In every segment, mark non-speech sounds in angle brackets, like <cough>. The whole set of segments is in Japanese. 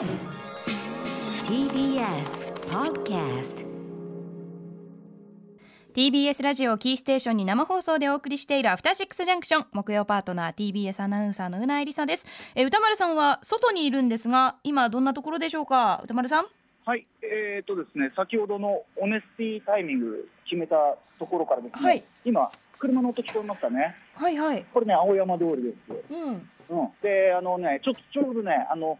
TBS Podcast TBS ラジオキーステーションに生放送でお送りしているアフターシックスジャンクション木曜パートナー TBS アナウンサーのうなえりさです。えー歌丸さんは外にいるんですが今どんなところでしょうか？歌丸さん？はい、えーとですね、先ほどのオネスティタイミング決めたところからですね、はい。今、車の音聞こえましたね、はいはい。これね、青山通りです。うん。うん、で、あのね、ちょっとちょうどね、あの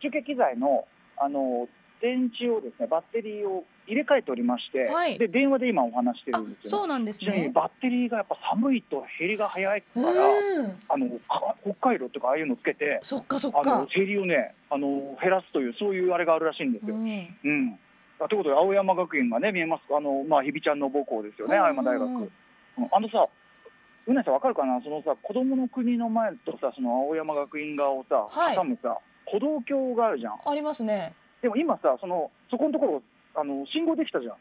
中継機材のあの電池をですね、バッテリーを入れ替えておりまして、はい。で電話で今お話してあるんですよ、そうなんですちなみにねバッテリーがやっぱ寒いと減りが早いから、うん。あのか北海道とかああいうのつけて、そっかそっあのか減りをねあの減らすというそういうあれがあるらしいんですよ。うん。うん。あということで、青山学院がね、見えます。あの、まあ、日比ちゃんの母校ですよね、うん青山大学。うん。うんあのさ、うなさんわかるかな、そのさ、子供の国の前とさ、その青山学院側をさ、はい。挟むさ、歩道橋があるじゃん。ありますね。でも今さ、その、そこのところ、あの、信号できたじゃん。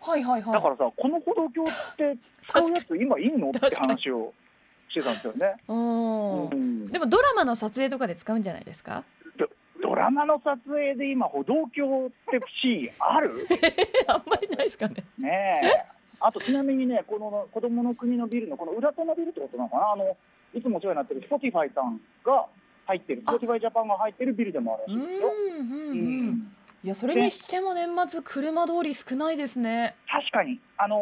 はいはいはい。だからさ、この歩道橋って <laughs> 使うやつ今いいの？って話をしてたんですよね。うん。うん。でもドラマの撮影とかで使うんじゃないですか？ドラマの撮影で今、歩道橋ってシーンある？<laughs> あんまりないですかね。ねえ。あとちなみにね、この子供の国のビルのこの裏手のビルってことなのかな、あのいつもお世話になってる Spotify さんが入ってる、あ。Spotify ジャパンが入ってるビルでもあるうんらしいですよ。いやそれにしても年末車通り少ないですね。確かに、あのー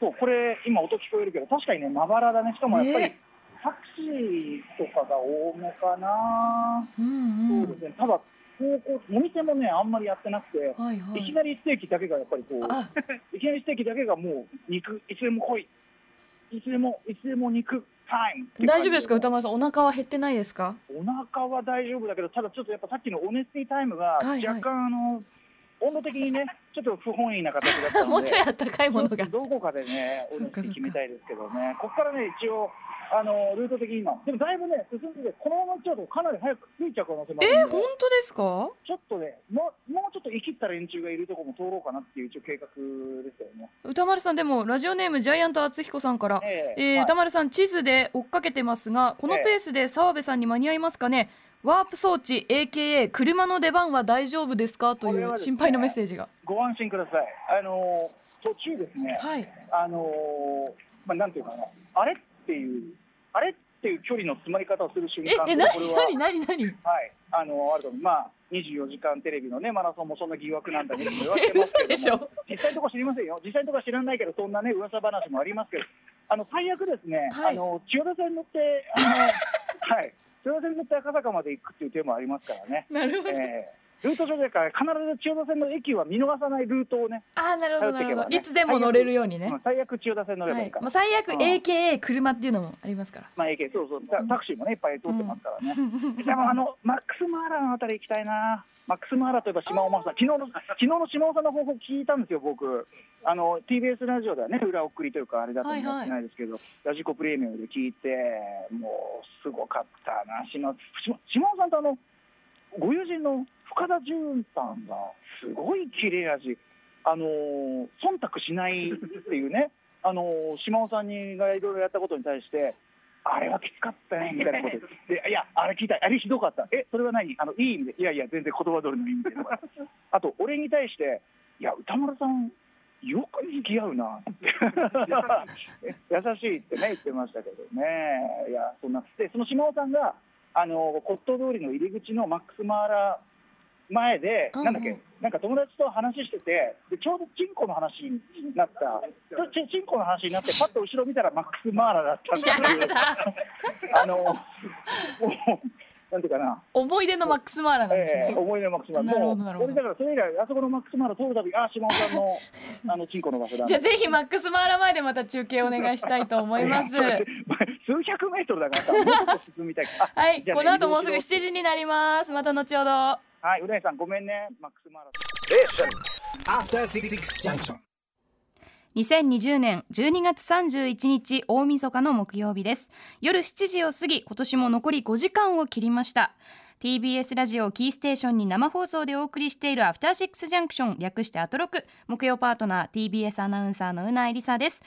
そうこれ、今、音聞こえるけど、確かにね、まばらだね、しかもやっぱり、ね。タクシーとかが多めかな、うんうん。そうですね、ただ、高校お店もね、あんまりやってなくて、はいはい。いきなりステーキだけがやっぱりこう、あ。<laughs> いきなりステーキだけがもう肉、いつでも来い、いつでも、いつでも肉、大丈夫ですか歌丸さん。お腹は減ってないですか？お腹は大丈夫だけど、ただちょっとやっぱさっきのオネスティタイムがはいはい。若干、あの温度的にね、ちょっと不本意な形だったので、<laughs> もうちょいあったかいものが。どこかでね、オネスティ決めたいですけどね、ここからね、一応、あのルート的に今、でもだいぶね、進んでて、このまま行っちゃうと、かなり早く着いちゃう可能性もあえるんで、本当ですか？ちょっとね、もうもうちょっと生きった連中がいるところも通ろうかなっていう、一応計画ですよね。歌丸さんでもラジオネームジャイアント厚彦さんから、ええーはい。歌丸さん地図で追っかけてますがこのペースで澤部さんに間に合いますかね？ワープ装置 AKA 車の出番は大丈夫ですか？という心配のメッセージが。ご安心ください。あの途中ですね、はい。あのーまあ、なんていうかな、あれっていう、あれっていう距離の詰まり方をする瞬え間え何これは何何何はい、あのあると思う、まあ、24時間テレビのね、マラソンもそんな疑惑なんだね言われてますけど <laughs> 実際のところ知りませんよ、実際のとこ知らないけど、そんなね、噂話もありますけど、あの最悪ですね、はい。あの千代田線乗って、あの <laughs> はい、千代田線乗って赤坂まで行くっていう手もありますからね。なるほど、えールート上でから必ず千代田線の駅は見逃さないルートをね、ああなるほどなるほど、いつでも乗れるようにね、うん最悪千代田線乗ればはい。いから、最悪うん。AKA 車っていうのもありますから。まあ、AK、そうそう、タタクシーもね、いっぱい通ってますからね。でもあの、マックス・マーラのあたり行きたいな。マックス・マーラといえば島尾真央さん。昨日の、昨日の島尾さんの方法聞いたんですよ、僕。あの、TBS ラジオではね、裏送りというか、あれだと思ってないですけど、ラジコプレミアムで聞いて、もう、すごかったな。島島島尾さんとあの、ご友人の深田純さんが、すごい切れ味。あのー忖度しないっていうね、あのー島尾さんにがいろいろやったことに対して、あれはきつかったねみたいなこと。で、いや、あれ聞いた、あれひどかった、え、それは何、あのいい意味で、いやいや、全然言葉通りの意味でとか、<laughs> あと、俺に対して、いや、歌丸さん、よく付き合うな。って、優しいってね、言ってましたけどね、いや、そんな、で、その島尾さんが、あの骨董通りの入り口のマックス・マーラ前で、なんだっけ、なんか友達と話してて、でちょうどチンコの話になった、ちチンコの話になって、パッと後ろ見たらマックス・マーラだったっていうやだ。あの、もう、なんていうかな、思い出のマックスマーラなんですね、えー思い出のマックス・マーラ、なるほどなるほど。俺だからそれ以来、あそこのマックス・マーラ通るたび、あ、島尾さんの、あの、チンコの場所だじゃあぜひマックスマーラ前でまた中継お願いしたいと思います。<laughs> 数百メートルだからさ、もうちょっと進みたい。あ <laughs> はい、ねこの後もうすぐ移動しろ7時になります。また後ほど。はい、うなぎさん、ごめんね、マックス・マーラ。After Six Junction. 2020年12月31日大晦日の木曜日です。夜7時を過ぎ今年も残り5時間を切りました。TBS ラジオキーステーションに生放送でお送りしているアフターシックスジャンクション略してアトロク。木曜パートナー TBS アナウンサーのうなえりさです。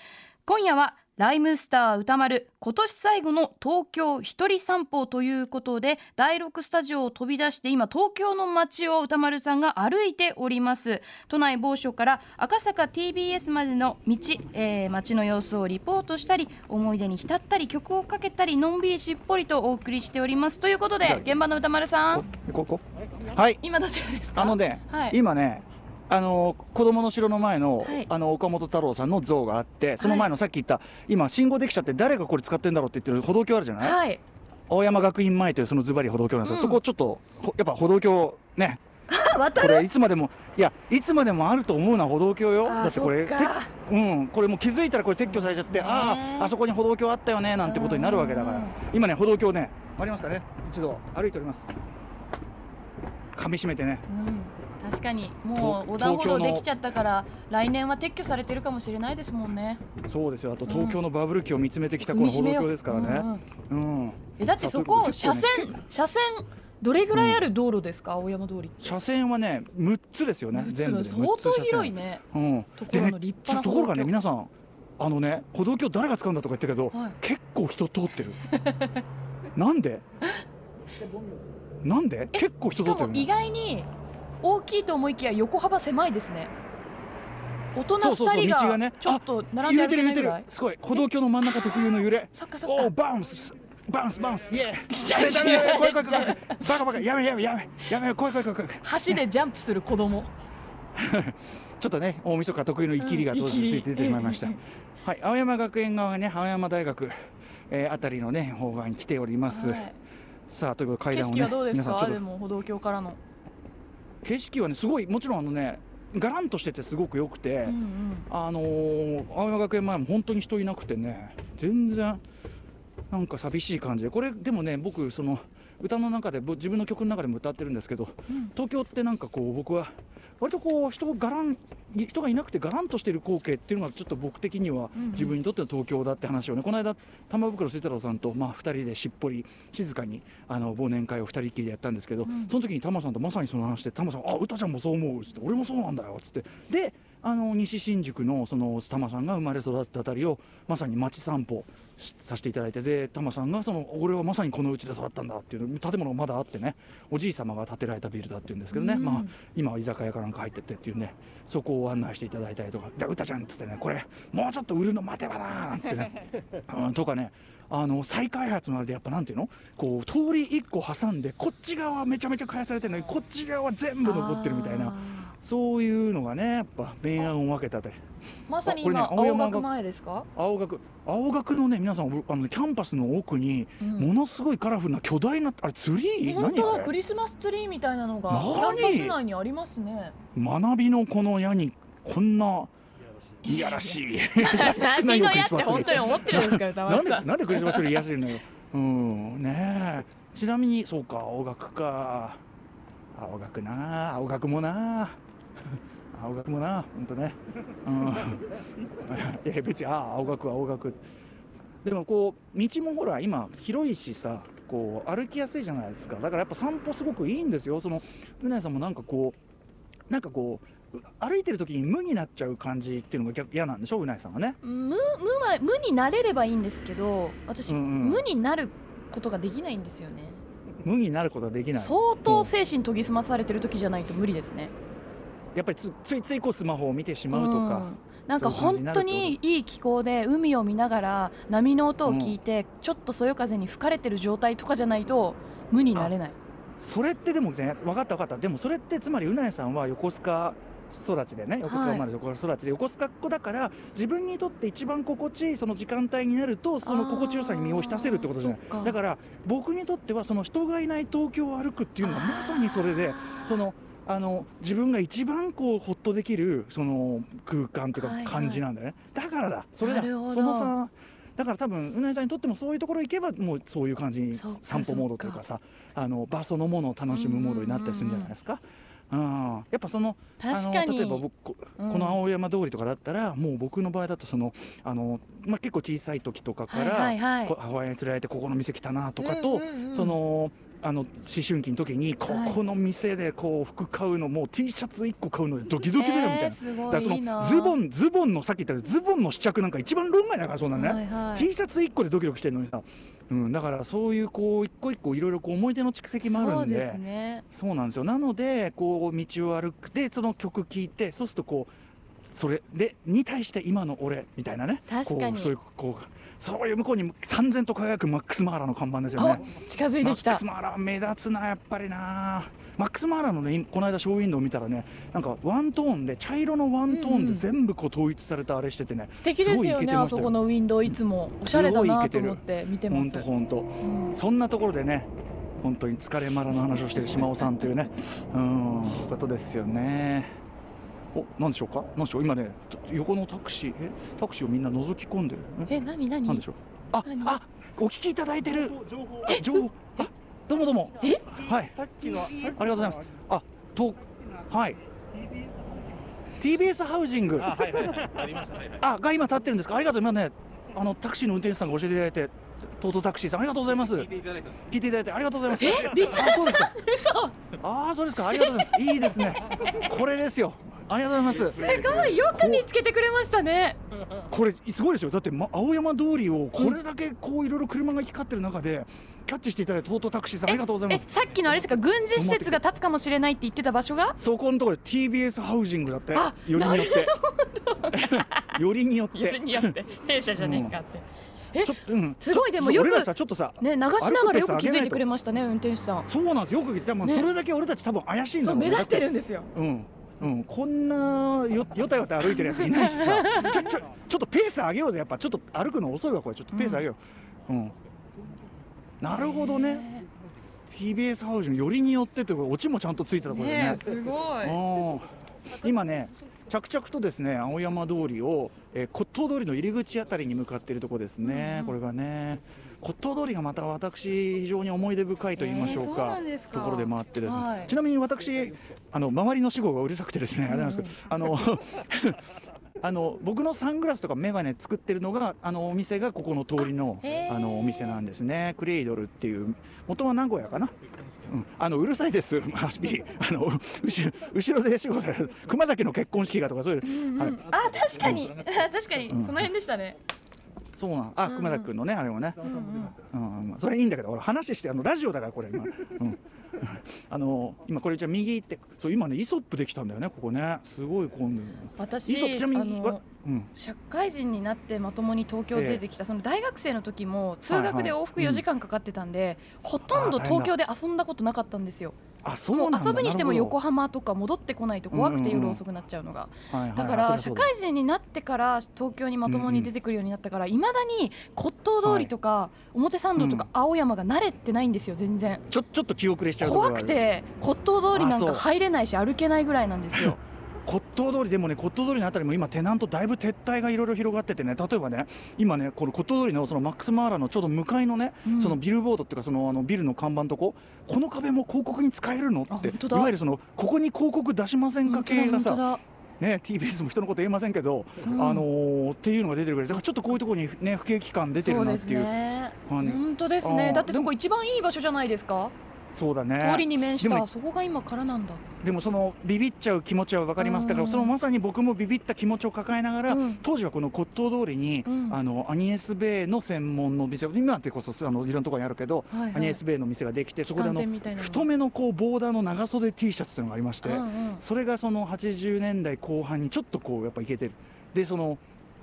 今夜はライムスター歌丸今年最後の東京一人散歩ということで第6スタジオを飛び出して今東京の街を歌丸さんが歩いております。都内某所から赤坂 TBS までの道、えー、街の様子をリポートしたり思い出に浸ったり曲をかけたりのんびりしっぽりとお送りしております。ということで現場の歌丸さん。ここはい今どちらですか？あのね、はい。今ねあの子供の城の前の,、はい。あの岡本太郎さんの像があってその前のさっき言った、今信号できちゃって誰がこれ使ってんだろうって言ってる歩道橋あるじゃない、はい。青山学院前というそのズバリ歩道橋なんですよ、うん。そこちょっとほやっぱ歩道橋ね。<laughs> 渡これいつまでもいやいつまでもあると思うな歩道橋よ。だってこれうん。これもう気づいたらこれ撤去されちゃって、あああそこに歩道橋あったよねなんてことになるわけだから。うん。今ね歩道橋ねありますかね？一度歩いております。噛み締めてね。うん、確かに。もうと横断歩道できちゃったから来年は撤去されてるかもしれないですもんね。そうですよ。あと東京のバブル期を見つめてきたこの歩道橋ですからうんねうん。うん。えだってそこ車線車線どれぐらいある道路ですか、青山通り。車線はね6つですよね全部で。相6つ車当線広いねうん。ところの立派なところがね皆さんあのね歩道橋誰が使うんだとか言ったけど、はい。結構人通ってる。<laughs> なんで？<laughs> なんで？結構人通ってるの？しかも意外に大きいと思いきや横幅狭いですね。大人そうそうそう2人道がね。がちょっと並んでるぐらい。すごい。歩道橋の真ん中特有の揺れ。そっかそっか。おおバウンス。バウンスバウンス。イエーちゃダメダメ怖い怖い怖いバカバカ。やめやめやめやめ怖い怖い怖い怖い橋でジャンプする子供。<laughs> ちょっとね大晦日得意のイキリが当時ついて出てしまいました、うん。はい。青山学園側がね青山大学、えーあたりのね方側に来ております、はい。さあということで階景段をね色はどうです皆さんちょっとかでも歩道橋からの景色はねすごいもちろんあのねがらんとしててすごく良くて、うんうん。あのー青山学園前も本当に人いなくてね全然なんか寂しい感じでこれでもね僕その歌の中でぼ自分の曲の中でも歌ってるんですけどうん。東京ってなんかこう僕は割とこう人ががらん人がいなくてがらんとしてる光景っていうのがちょっと僕的にはうんうん自分にとっての東京だって話をね。この間玉袋清太郎さんとまあ2人でしっぽり静かにあの忘年会を2人っきりでやったんですけど、うんその時に玉さんとまさにその話で玉さん「あ歌ちゃんもそう思う」っつって「俺もそうなんだよ」っつって。であの西新宿のその玉さんが生まれ育ったあたりをまさに街散歩しさせていただいてで玉さんがその俺はまさにこのうちで育ったんだっていう建物がまだあってねおじい様が建てられたビルだっていうんですけどね、うん。まあ今は居酒屋かなんか入ってってっていうねそこを案内していただいたりとか「で歌ちゃん」っつってねこれもうちょっと売るの待てばななんつってね、<laughs> うん、とかね。あの再開発のあれでやっぱなんていうの？こう通り1個挟んでこっち側はめちゃめちゃ開発されてるのにこっち側は全部残ってるみたいな。あそういうのがねやっぱ明暗を分けたでーまさにあこれね今青学前ですか？青学青学のね皆さんあのキャンパスの奥にうん。ものすごいカラフルな巨大なあれツリー？本当だクリスマスツリーみたいなのがキ何ャンパス内にありますね。学びのこの矢にこんないやらしい。<laughs> 何のやって本当に思ってるんですか歌なんで丸さん。なんでクリスマスツリー癒せるのよ。うんねえ。ちなみにそうか青学か。青学な青学もな青学もな本当ね。うん。<laughs> いや別にああ青学は青学。でもこう道もほら今広いしさこう歩きやすいじゃないですか。だからやっぱ散歩すごくいいんですよ。そのうなやさんもなんかこうなんかこうう歩いてる時に無になっちゃう感じっていうのが逆嫌なんでしょ？うなやさんはね。無無は無になれればいいんですけど私、うんうん。無になることができないんですよね。無になることはできない。相当精神研ぎ澄まされてる時じゃないと無理ですねやっぱりつついついこうスマホを見てしまうとか、ん。なんか本当にいい気候で海を見ながら波の音を聞いて、ちょっとそよ風に吹かれてる状態とかじゃないと無になれない。それってでもね分かった分かった。でもそれってつまりうなやさんは横須賀育ちでね。横須賀生まれ横須賀育ちで。横須賀っ子だから自分にとって一番心地いいその時間帯になるとその心地よさに身を浸せるってことじゃない。だから僕にとってはその人がいない東京を歩くっていうのがまさにそれでそのあの自分が一番こうほっとできるその空間というはいはい。か感じなんだよね、だからだ。それだ。そのさだから多分うなぎさんにとってもそういうところ行けばもうそういう感じに散歩モードというかさあの場そのものを楽しむモードになったりするんじゃないですか？うん。やっぱそのあの例えば僕この青山通りとかだったら、もう僕の場合だとそのあの、まあ、結構小さい時とかから、はいはいはい。こ母親に連れられてここの店来たなとかと、うんうんうん。そのあの思春期の時にここの店でこう服買うのもう T シャツ1個買うのでドキドキだよみたいな、だからそのズボンズボンのさっき言ったズボンの試着なんか一番論外だからそんなね、はいはい。T シャツ1個でドキドキしてるのにさ、うん、だからそういうこう一個一個いろいろ思い出の蓄積もあるんで。そうですね。そうなんですよ。なのでこう道を歩く。でその曲聴いてそうするとこうそれでに対して今の俺みたいなね。確かに。こうそういうこうそういう向こうに三千と輝くマックス・マーラの看板ですよね。お近づいてきた。マックス・マーラ目立つなやっぱりな。マックス・マーラのねこの間ショーウィンドウ見たらねなんかワントーンで茶色のワントーンで全部こう統一されたあれしててね、素敵ですごいイよ。ねあそこのウィンドウいつもおしゃれだなと思っすて見てます。ほんとほんとうん。そんなところでね本当に疲れマラの話をしている島尾さんというね。うんことですよねおなんでしょうか？なんでしょう？今ね横のタクシーえ？タクシーをみんな覗き込んでる。ええ何何？なんでしょう？あ何？あお聞きいただいてる。あ情報。あどうもどうも。はい。さっきの、ありがとうございます。あとはい。TBS ハウジング。あ、はいはいはい、ありました、はいはい。あが今立ってるんですか？ありがとう。今ねあのタクシーの運転手さんが教えていただいてトートタクシーさん。ありがとうございます。聞いていただいてありがとうございます。え？リスナーあそうですか嘘。ああそうですか。ありがとうございます。いいですね。これですよありがとうございます。すごいよく見つけてくれましたね。これすごいですよ。だって、ま、青山通りをこれだけこういろいろ車が行き交ってる中でキャッチしていただいたトートタクシーさんありがとうございます。えさっきのあれですか？軍事施設が建つかもしれないって言ってた場所が？そこのところで TBS ハウジングだってあよりによって。よりによって。よりによって。弊社じゃねえかって、えちょっとうん。すごいでもよくちょっとさね流しながらよく気づいてくれましたね運転手さん。そうなんですよ。く聞いてそれだけ俺たち多分怪しいんだ目立ってるだんですよ。うんうん、こんなよよたよた歩いてるやついないしさ。<laughs> ちょちょちょっとペース上げようぜ。やっぱちょっと歩くの遅いわこれ。ちょっとペース上げよう、うん。なるほどね。ね TBS ハウジングよりによってというかオチもちゃんとついたところでねねすごい。うん。今ね着々とですね青山通りを、えー骨董通りの入り口あたりに向かっているところですね、うんうん。これがね骨董通りがまた私非常に思い出深いと言いましょうえーそうか,、ところで回ってですね、はい。ちなみに私あの周りの死後がうるさくてですね、あれなんですけどあの <laughs> あの僕のサングラスとか眼鏡作ってるのがあのお店がここの通りのあのお店なんですね。クレイドルっていう元は名古屋かな？うん、あのうるさいです、<laughs> マスピあの後ろで仕事される熊崎の結婚式がとかそういう、うんうん。はい。あ確かに。<laughs> 確かに。うん。その辺でしたねそうなん。あ熊崎君のねあれもね、うんそれはいいんだけど俺話してあのラジオだからこれ今、うん、あの今これじゃあ右行ってそう今ねイソップできたんだよねここね。すごい混んでる私イソップちなみに社会人になってまともに東京出てきた、その大学生の時も通学で往復はい。はい4時間かかってたんで、ほとんど東京で遊んだことなかったんですよ。あそう遊ぶにしても横浜とか戻ってこないと怖くて夜遅くなっちゃうのが、だから社会人になってから東京にまともに出てくるようになったからいま、未だに骨董通りとか、表参道とか青山が慣れてないんですよ全然。ちょちょっと気遅れしちゃう怖くて骨董通りなんか入れないし歩けないぐらいなんですよ <laughs> 骨董通りでもね骨董通りのあたりも今テナントだいぶ撤退がいろいろ広がっててね例えばね今ねこの骨董通りのそのマックスマーラのちょうど向かいのね、うん。そのビルボードっていうかそのあのビルの看板とここの壁も広告に使えるのっていわゆるそのここに広告出しませんか系がさね TBS も人のこと言えませんけど、うん。あのーっていうのが出てるぐらいだからちょっとこういうところにね不景気感出てるなっていう本当ですあーねだってそこ一番いい場所じゃないですか？そうだね。通りに面した。そこが今からなんだ。でもそのビビっちゃう気持ちは分かります。だからうん。そのまさに僕もビビった気持ちを抱えながら、うん。当時はこの骨董通りに、うん。あのアニエス・ベイの専門の店今ってこそあのいろんなところにあるけど、はいはい。アニエス・ベイの店ができてそこであの太めのこうボーダーの長袖 T シャツというのがありまして、うんうん。それがその80年代後半にちょっとこうやっぱいけてる。でその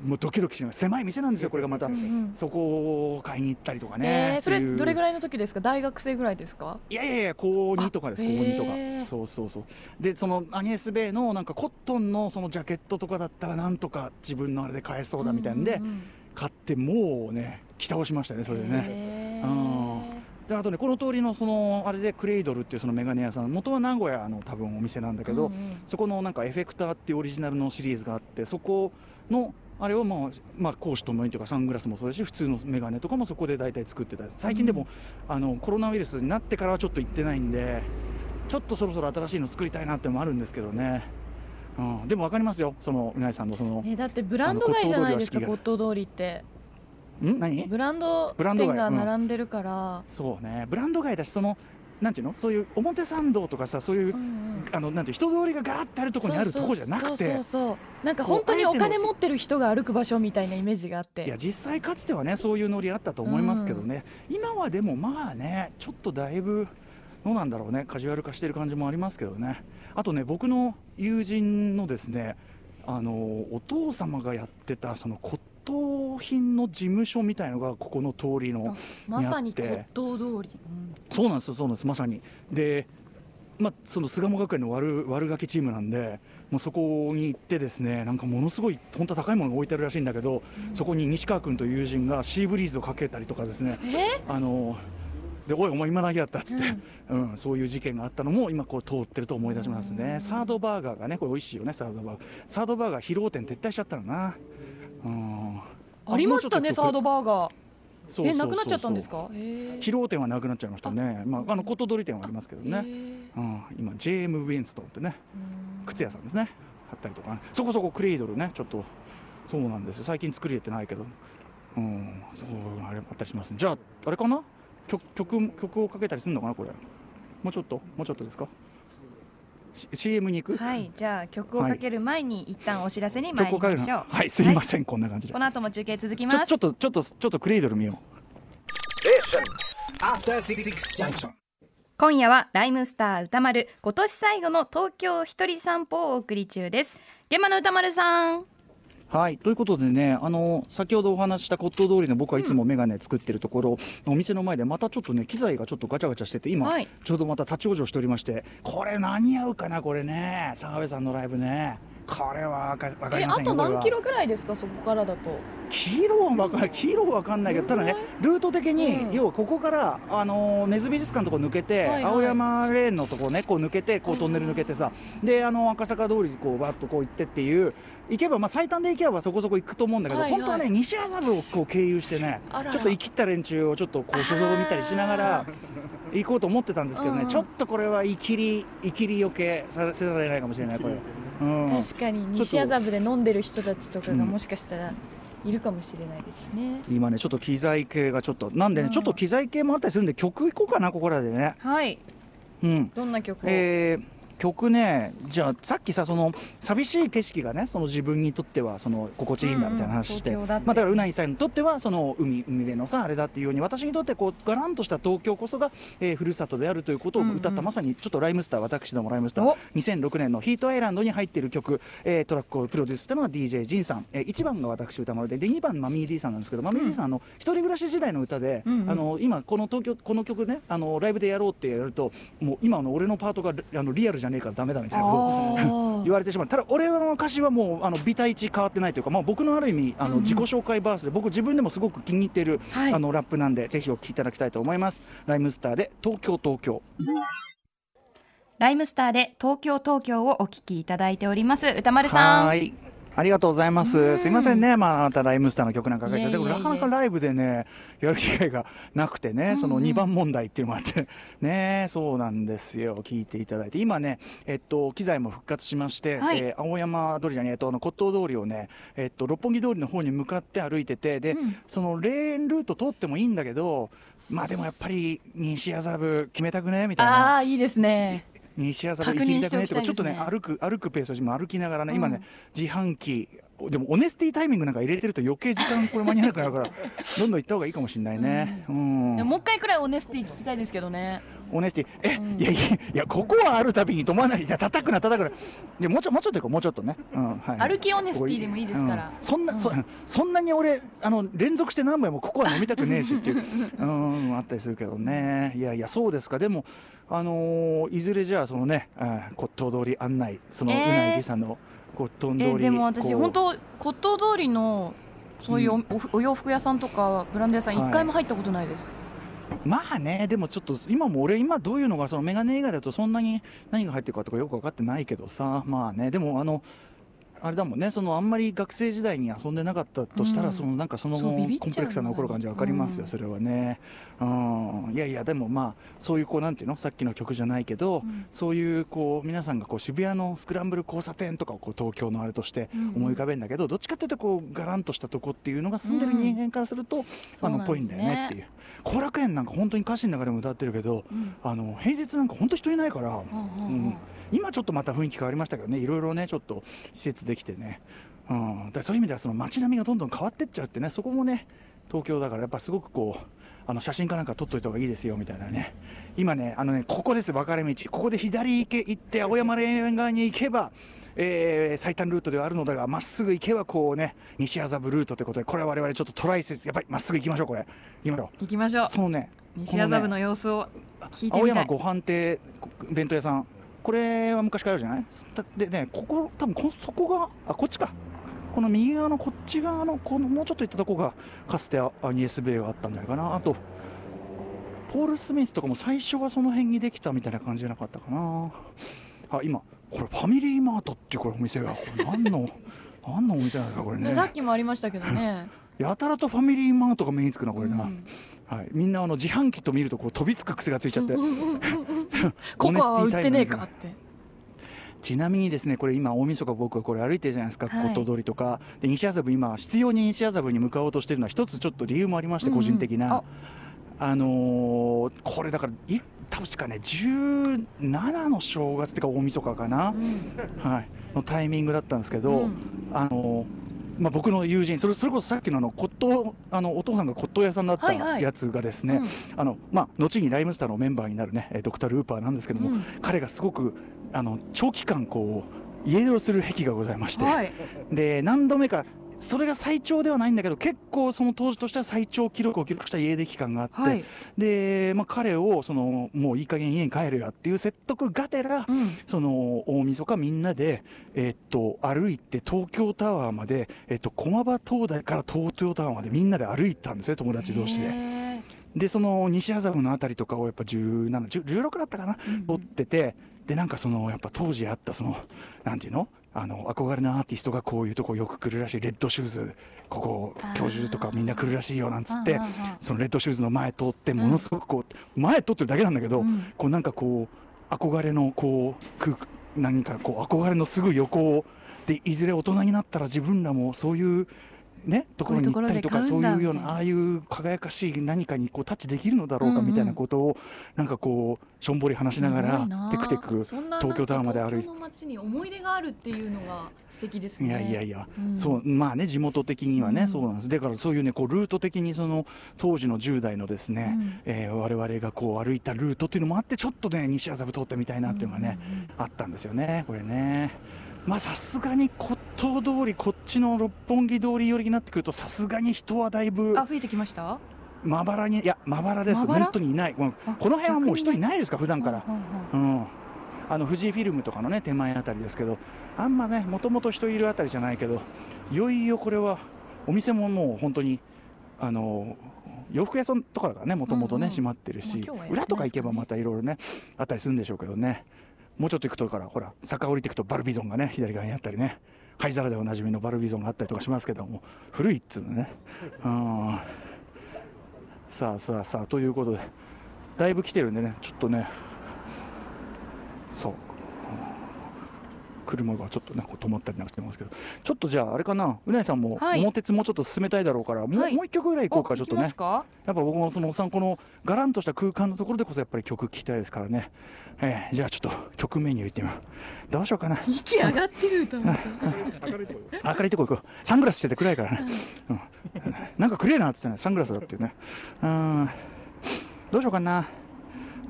もうドキドキしながら狭い店なんですよこれがまた、うんうん。そこを買いに行ったりとかね、えーそれどれぐらいの時ですか？大学生ぐらいですか？いやいやいや高2とかですあ高2とか、へー。そうそうそう。でそのアニエス・ベイのなんかコットンのそのジャケットとかだったらなんとか自分のあれで買えそうだみたいんで、うんうんうん買ってもうね着倒しましたねそれでね。へー。うん。であとねこの通りのそのあれでクレイドルっていうそのメガネ屋さん元は名古屋の多分お店なんだけど、うんうん。そこのなんかエフェクターっていうオリジナルのシリーズがあってそこのあれをまあ、まあ、講師ともにというかサングラスもそうだし普通のメガネとかもそこで大体作ってた最近でも、あのコロナウイルスになってからはちょっと行ってないんでちょっとそろそろ新しいの作りたいなってのもあるんですけどね、うん、でも分かりますよ。そのうなぎさんのその、ねだってブランド街じゃないですか骨董通りって。ん？何？ブランドブランド街。店が並んでるから。そうね。ブランド街だしそのなんていうの？そういう表参道とかさそういう、うんうん。あのなんていう人通りがガーってあるところにあるところじゃなくてそうそうなんか本当にお金持ってる人が歩く場所みたいなイメージがあって。いや実際かつてはねそういうノリあったと思いますけどね、今はでもまあねちょっとだいぶどうなんだろうね。カジュアル化してる感じもありますけどね。あとね僕の友人のですねあのお父様がやってたその骨董品の事務所みたいのがここの通りのまさに骨董通り、うんそうなんですよ、そうなんです、まさに。で、まあ、その巣鴨学園の悪悪ガキチームなんで、もうそこに行って、ですねなんかものすごい、本当は高いものが置いてあるらしいんだけど、そこに西川君という友人がシーブリーズをかけたりとかですね、え？あのでおい、お前、今だけやったっつって、うん。そういう事件があったのも、今、こう通ってると思い出しますね、サードバーガーがね、これ、美味しいよね、サードバーガー、サードバーガー、披露店撤退しちゃったのな。うんありましたねサードバーガー。えなくなっちゃったんですか？へー。披露店はなくなっちゃいましたね、まあ、あのことどり店はありますけどね。うん、今 JM ウィンストンってねうん。靴屋さんですね。貼ったりとか。ねそこそこクレイドルねちょっとそうなんですよ。最近作りれてないけど。うん。そうあれあったりしますじゃああれかな？曲曲曲をかけたりするのかなこれ。もうちょっと？もうちょっとですか、CM に行く、はいじゃあ曲をかける前に一旦お知らせに参曲をかけるりましょうはいすいません、こんな感じで。この後も中継続きます。ちょっとちょっとちょっとクレイドル見よ After Six Junction. 今夜はライムスター歌丸今年最後の東京一人散歩をお送り中です。現場の歌丸さん。うはい。ということでねあの先ほどお話しした骨董通りの僕はいつもメガネ作ってるところ、お店の前でまたちょっとね機材がちょっとガチャガチャしてて今、はい。ちょうどまた立ち往生しておりましてこれ間に合うかなこれね。澤部さんのライブねこれはわかりません。よこれは。と何キロぐらいですか？そこからだと。キロは分かんないキロは分かんないけどただねルート的に、うん。要はここから、あのー根津美術館のとこ抜けて、はいはい。青山レーンのとこねこう抜けてこうトンネル抜けてさ、であの赤坂通りこうバッとこう行ってっていう行けばまあ最短で行けばそこそこ行くと思うんだけど、はいはい。本当はね西麻布をこう経由してねちょっと生きった連中をちょっとこう所蔵見たりしながら行こうと思ってたんですけどね、うん。ちょっとこれは生きり生きりよけさせられないかもしれないこれ。うん。確かに西麻布で飲んでる人たちとかがうん。もしかしたらいるかもしれないですしね、今ねちょっと機材系がちょっとなんでね、うん。ちょっと機材系もあったりするんで曲いこうかなここらでね。はい。うん。どんな曲を、えー曲ねじゃあさっきさその寂しい景色がねその自分にとってはその心地いいんだみたいな話して、まあ、だからうないさんにとってはその海海辺のさあれだっていうように私にとってこうガランとした東京こそが、えー、ふるさとであるということを歌った、うん。うんまさにちょっとライムスター私どもライムスターお。2006年のヒートアイランドに入っている曲、えートラックをプロデュースしたのは DJ ジンさん、えー、1番が私歌丸でで2番マミー D さんなんですけどマミー D さんあの一人暮らし時代の歌で、うんうん。あの今この東京この曲ねあのライブでやろうってやるともう今の俺のパートがあのリアルじゃねえからダメだみたいなこと <laughs> 言われてしまう。ただ俺の歌詞はもうあの美体値変わってないというか、まあ、僕のある意味あの自己紹介バースで僕自分でもすごく気に入っている、はい。あのラップなんでぜひお聴きいただきたいと思います。ライムスターで東京東京。ライムスターで東京東京をお聞きいただいております。歌丸さんありがとうございます。すいませんね、まあ、またライムスターの曲なんかかけちゃって、なかなかライブでね、やる機会がなくてね、その2番問題っていうのがあって、ね、そうなんですよ、聞いていただいて、今ね、えっと、機材も復活しまして、はい。えー青山通りじゃねえ、と、あの骨董通りをね、えっと、六本木通りの方に向かって歩いてて、で、うん。そのレーンルート通ってもいいんだけど、まあでもやっぱり西麻布決めたくね？みたいな。あーいいですね西麻布行きたくねとか、確認しておきたいですねちょっとね歩く歩くペースを今歩きながらね、うん今ね自販機でもオネスティタイミングなんか入れてると余計時間これ間に合うからからどんどん行った方がいいかもしれないね。うん。でももう一回くらいオネスティ聞きたいですけどねオネスティえ、うん。いやいやいやここはあるたびに止まらないいや叩くな叩くな。じゃあもうちょもうちょっと行こうもうちょっとね。うんはい。歩きオネスティでもいいですから。うんそんな、うん。そそんなに俺あの連続して何杯もここは飲みたくねえしっていう <laughs> うんあったりするけどね。いやいやそうですか。でもあのーいずれじゃあそのね、骨董通り案内そのうえーないりさんの骨董通り、えでも私本当骨董通りのそういうお,お洋服屋さんとかブランド屋さんはい。一回も入ったことないです、まあねでもちょっと今も俺今どういうのがそのメガネ以外だとそんなに何が入ってるかとかよく分かってないけどさまあねでもあのあれだもんね。そのあんまり学生時代に遊んでなかったとしたら、うん。そのなんかそのコンプレックスな残る感じは分かりますよ、うん。それはね、うん、いやいやでもまあそういうこうなんていうの？さっきの曲じゃないけど、うん。そういうこう皆さんがこう渋谷のスクランブル交差点とかをこう東京のあれとして思い浮かべるんだけど、どっちかというとこうガランとしたとこっていうのが住んでる人間からすると、あのぽいんだよねっていう。後楽園なんか本当に歌詞の中でも歌ってるけどうんあの平日なんか本当人いないから、今ちょっとまた雰囲気変わりましたけどね。いろいろねちょっと施設できてね、うん、だそういう意味ではその街並みがどんどん変わってっちゃうってねそこもね東京だからやっぱすごくこうあの写真かなんか撮っといた方がいいですよみたいなね。今ねあのねここです分かれ道。ここで左行け行って青山霊園側に行けばえー最短ルートではあるのだがまっすぐ行けばこうね西麻布ルートということでこれは我々ちょっとトライせずやっぱりまっすぐ行きましょうこれ。行きましょ行きましょう。うそのね西麻布の様子を聞いてみたい。青山ご飯亭弁当屋さんこれは昔からあるじゃない？でねここ多分こそこがあこっちか。この右側のこっち側のこのもうちょっと行ったとこがかつてアニエスベイがあったんじゃないかな。あとポール・スミスとかも最初はその辺にできたみたいな感じじゃなかったかな。あ今これファミリーマートっていうこれお店が。これ何の <laughs> 何のお店なんですかこれね。さっきもありましたけどね。<laughs> やたらとファミリーマートが目につくなこれな、うんはい、みんなあの自販機と見るとこう飛びつく癖がついちゃって。ココアは売ってねえかって。ちなみにですねこれ今大晦日僕はこれ歩いてるじゃないですか。はい。骨董通りとか、で西麻布今必要に西麻布に向かおうとしてるのは一つちょっと理由もありましてうん。うん個人的な、あ。あのーこれだからい確かね17の正月っていうか大晦日かな、はい、のタイミングだったんですけど、うん。あのーまあ、僕の友人それそれこそさっきのあの骨董あのお父さんが骨董屋さんだったやつがですね、あのまあ、後にライムスターのメンバーになるねえードクター・ルーパーなんですけども、うん。彼がすごくあの長期間こう家出をする癖がございまして、はい。で何度目かそれが最長ではないんだけど結構その当時としては最長記録を記録した家出期間があって、はい。で、まあ、彼をそのもういい加減家に帰るよっていう説得がてら、うん。その大晦日みんなで、えーっと歩いて東京タワーまで、えーっと駒場東大から東京タワーまでみんなで歩いたんですよ友達同士で。へでその西麻布のあたりとかをやっぱ17、10 16だったかな、うん撮ってて、でなんかそのやっぱ当時あったそのなんていうの？あの憧れのアーティストがこういうとこよく来るらしい。レッドシューズ。ここ教授とかみんな来るらしいよなんつって。そのレッドシューズの前通ってものすごくこう前通ってるだけなんだけど、うん。こうなんかこう憧れのこう空何かこう憧れのすぐ横をでいずれ大人になったら自分らもそういうねところに行ったりとかそういうようなな。ああいう輝かしい何かにこうタッチできるのだろうかみたいなことをなんかこうしょんぼり話しながらテクテク東京タワーまで歩いて。街に思い出があるっていうのが素敵ですね。いやいやいや、うん。そうまあね地元的にはね、うん。そうなんです。だからそういうねこうルート的にその当時の10代のですね、うん。えー我々がこう歩いたルートっていうのもあってちょっとね西麻布通ってみたいなっていうのがね、あったんですよねこれね。まあさすがに骨董通りこっちの六本木通り寄りになってくるとさすがに人はだいぶあ増えてきました？まばらにいやまばらです。本当にいない。この辺はもう人いないですか？普段から。うんあの富士フィルムとかのね手前あたりですけどあんまねもともと人いるあたりじゃないけどいよいよこれはお店ももう本当にあの洋服屋さんとかだからねもともとうんうん。ね閉まってるし、裏とか行けばまたいろいろねあったりするんでしょうけどね。もうちょっと行くとからほら坂降りていくとバルビゾンがね左側にあったりね灰皿でおなじみのバルビゾンがあったりとかしますけども古いっつうのね。<laughs> うん。さあさあさあということでだいぶ来てるんでねちょっとね。そう車がちょっとねこう止まったりなんかしてますけど。ちょっとじゃああれかな。うなぎさんもはい。桃鉄もうちょっと進めたいだろうから、もう一曲ぐらい行こうかおちょっとね。やっぱ僕もそのおっさんこのガランとした空間のところでこそやっぱり曲聴きたいですからね、えーじゃあちょっと曲メニューいってみよう。どうしようかな。息上がってる歌もさ。<laughs> 明るいとこ行こう。サングラスしてて暗いからね、うん、なんか暗いなって言ってね。サングラスだっていうね。うん。どうしようかな。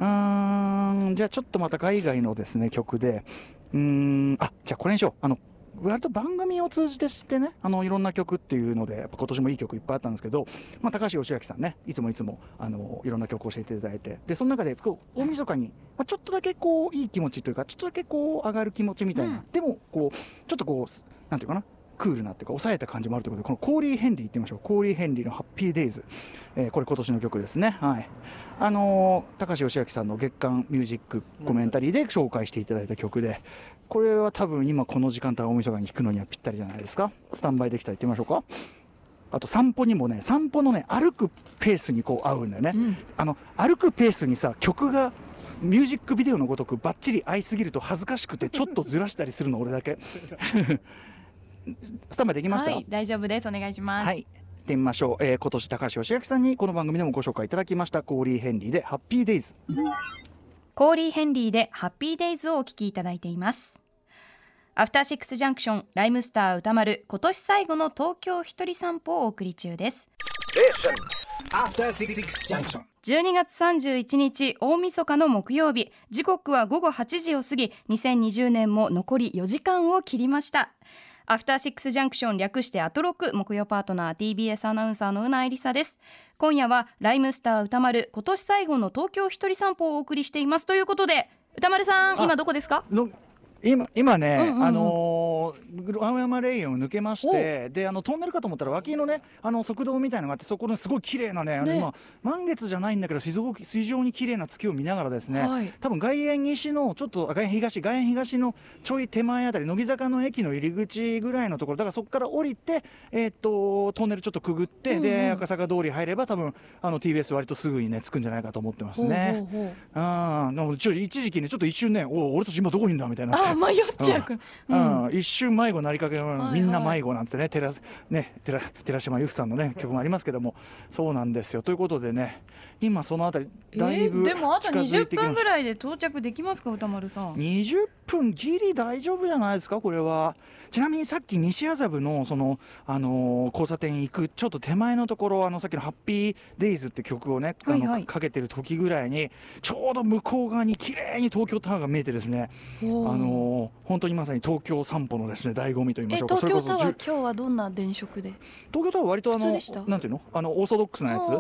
うーん。じゃあちょっとまた海外のですね曲でうーんあじゃあこれにしよう。あの割と番組を通じて知ってねあのいろんな曲っていうのでやっぱ今年もいい曲いっぱいあったんですけど、まあ、高橋義明さんねいつもいつもあのいろんな曲を教えていただいてでその中でこう大晦日に、まあ、ちょっとだけこういい気持ちというかちょっとだけこう上がる気持ちみたいな、うん。でもこうちょっとこうなんていうかなクールなっていうか抑えた感じもあるということでこのコーリー・ヘンリーいってみましょう。コーリー・ヘンリーの「ハッピーデイズ」えーこれ今年の曲ですね。はい。あのー高橋義明さんの月間ミュージックコメンタリーで紹介していただいた曲でこれは多分今この時間帯大晦日に弾くのにはぴったりじゃないですか。スタンバイできたら行ってみましょうか。あと散歩にもね散歩のね歩くペースにこう合うんだよね、あの歩くペースにさ曲がミュージックビデオのごとくばっちり合いすぎると恥ずかしくてちょっとずらしたりするの俺だけ <laughs> スタンバイできました？はい大丈夫です。お願いします、はい。行ってみましょう、えー今年高橋芳朗さんにこの番組でもご紹介いただきました。 Cory Henryで「Happy Days Cory Henryで Happy Days をお聞きいただいています。 After Six Junction ライムスター宇多丸今年最後の東京一人散歩をお送り中です。After Six Junction. 12月31日大晦日の木曜日。時刻は午後8時を過ぎ2020年も残り4時間を切りましたアフターシックスジャンクション略してアトロク木曜パートナー TBS アナウンサーのうないりさです。今夜はライムスター歌丸今年最後の東京一人散歩をお送りしています。ということで歌丸さんあ今どこですか？の今今ね、うんうんうん。あのー、青山霊園を抜けましてであのトンネルかと思ったら脇のねあの側道みたいのがあってそこのすごい綺麗なねあのね今満月じゃないんだけど非常に綺麗な月を見ながらですね、はい。多分外苑西のちょっとあ外苑東外苑東のちょい手前あたり乃木坂の駅の入り口ぐらいのところだからそこから降りてえーっとトンネルちょっとくぐって、うんうんで赤坂通り入れば多分あの TBS 割とすぐにね着くんじゃないかと思ってますね。ほうほうほう。ああ、なのでちょ一時期ねちょっと一瞬ねお俺たち今どこにいんだみたいにな迷っちゃう、うん。うん、一瞬迷子なりかけの、はいみんな迷子なんてね寺ね寺寺島由布さんのね曲もありますけども。そうなんですよ。ということでね今そのあたりだいぶえーでもあと近づい20てきました。分ぐらいで到着できますか歌丸さん。20分ギリ大丈夫じゃないですかこれは。ちなみにさっき西麻布のその、あのー交差点行くちょっと手前のところあのさっきの「ハッピーデイズって曲をね、はいはい。かけてる時ぐらいにちょうど向こう側に綺麗に東京タワーが見えてですね。あのー本当にまさに東京散歩のですね醍醐味と言いまえしょうか。東京タワー今日はどんな電飾で？東京タワー割とあのなんていうの？あのオーソドックスなやつ？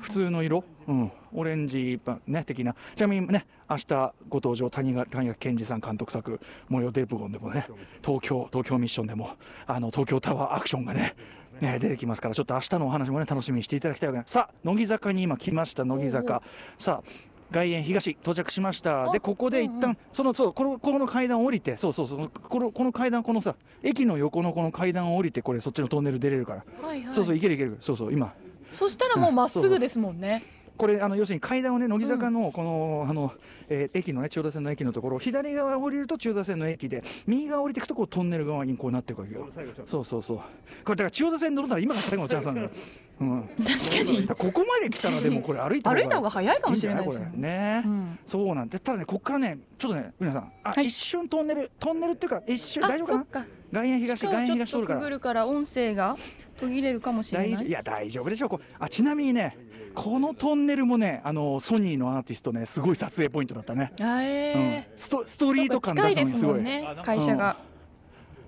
普通の色、うん、オレンジばね的な。ちなみにね明日ご登場谷川谷川健二さん監督作「模様デブゴン」でもね東京東京ミッションでもあの東京タワーアクションがねね、出てきますからちょっと明日のお話もね楽しみにしていただきたいわけ。ですさあ乃木坂に今来ました乃木坂。さあ外苑東到着しました。でここで一旦、そのそうこのこの階段を降りてそうそうそうこのこの階段このさ駅の横のこの階段を降りてこれそっちのトンネル出れるから、はいはい。そうそういけるいける。そうそう今。そしたらもうまっすぐですもんね、これあの要するに階段をね乃木坂のこの、あの、えー駅のね千代田線の駅のところ左側を降りると千代田線の駅で右側を降りていくとこうトンネル側にこうなっていくわけよ。そうそうそう。これだから千代田線に乗るなら今が最後のチャンスなんだよ、<laughs> うん、確かに。ここまで来たらでもこれ歩いた方が早いかもしれないですよね、うん。そうなんでただねここからねちょっとね皆さんあ、はい。一瞬トンネルトンネルっていうか一瞬大丈夫かな？外苑東外苑東通るから。とくぐるから音声が途切れるかもしれない。いや大丈夫でしょう。こうあちなみにねこのトンネルもねあのソニーのアーティストねすごい撮影ポイントだったね、あえうん、ストストリート感出すのにすごい。ね会社が、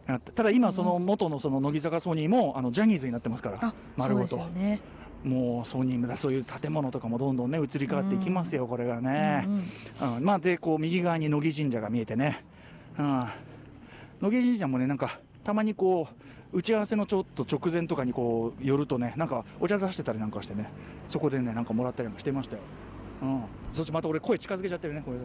やったただ今その元のその乃木坂ソニーもあのジャニーズになってますから丸ごと。よね。もうソニーだそういう建物とかもどんどんね移り変わっていきますよ、これがね、うん。うん。まあでこう右側に乃木神社が見えてね、うん、乃木神社もねなんかたまにこう打ち合わせのちょっと直前とかにこう寄るとねなんかお茶出してたりなんかしてねそこでねなんかもらったりなんかしてましたよ、うん、そっちまた俺声近づけちゃってるねこれ